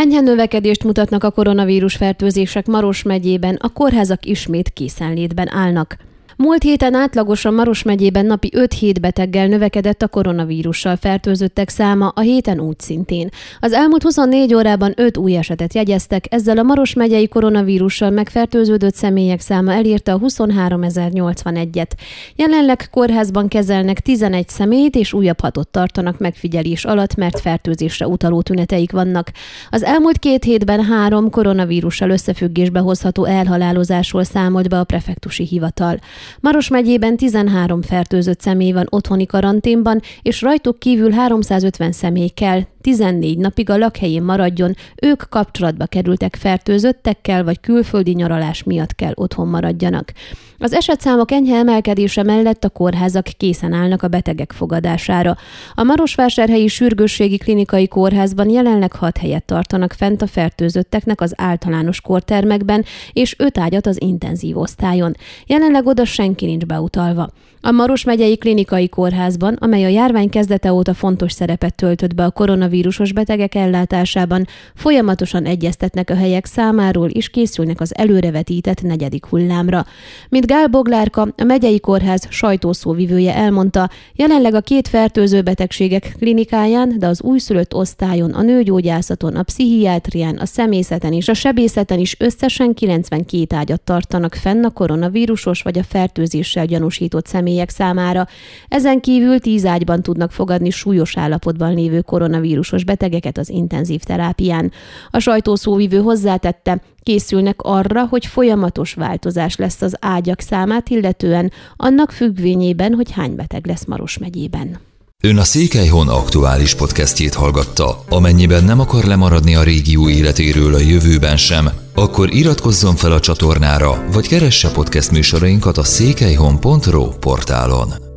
Enyhe növekedést mutatnak a koronavírus fertőzések Maros megyében, a kórházak ismét készenlétben állnak. Múlt héten átlagosan Maros megyében napi 5-7 beteggel növekedett a koronavírussal fertőzöttek száma, a héten úgy szintén. Az elmúlt 24 órában 5 új esetet jegyeztek, ezzel a Maros megyei koronavírussal megfertőződött személyek száma elérte a 23.081-et. Jelenleg kórházban kezelnek 11 személyt, és újabb hatot tartanak megfigyelés alatt, mert fertőzésre utaló tüneteik vannak. Az elmúlt két hétben három koronavírussal összefüggésbe hozható elhalálozásról számolt be a prefektusi hivatal. Maros megyében 13 fertőzött személy van otthoni karanténban, és rajtuk kívül 350 személy kell 14 napig a lakhelyén maradjon, ők kapcsolatba kerültek fertőzöttekkel, vagy külföldi nyaralás miatt kell otthon maradjanak. Az esetszámok enyhe emelkedése mellett a kórházak készen állnak a betegek fogadására. A Marosvásárhelyi Sürgősségi Klinikai Kórházban jelenleg hat helyet tartanak fent a fertőzötteknek az általános kórtermekben, és öt ágyat az intenzív osztályon. Jelenleg oda senki nincs beutalva. A Maros megyei klinikai kórházban, amely a járvány kezdete óta fontos szerepet töltött be a koronavírusos betegek ellátásában, folyamatosan egyeztetnek a helyek számáról és készülnek az előrevetített negyedik hullámra. Mint Gál Boglárka, a megyei kórház sajtószóvivője elmondta, jelenleg a két fertőző betegségek klinikáján, de az újszülött osztályon, a nőgyógyászaton, a pszichiátrián, a személyzeten és a sebészeten is összesen 92 ágyat tartanak fenn a koronavírusos vagy a fertőzéssel gyanúsított személy személyek számára. Ezen kívül tíz ágyban tudnak fogadni súlyos állapotban lévő koronavírusos betegeket az intenzív terápián. A sajtószóvivő hozzátette, készülnek arra, hogy folyamatos változás lesz az ágyak számát, illetően annak függvényében, hogy hány beteg lesz Maros megyében. Ön a Székelyhon aktuális podcastjét hallgatta. Amennyiben nem akar lemaradni a régió életéről a jövőben sem, akkor iratkozzon fel a csatornára, vagy keresse podcast műsorainkat a székelyhon.pro portálon.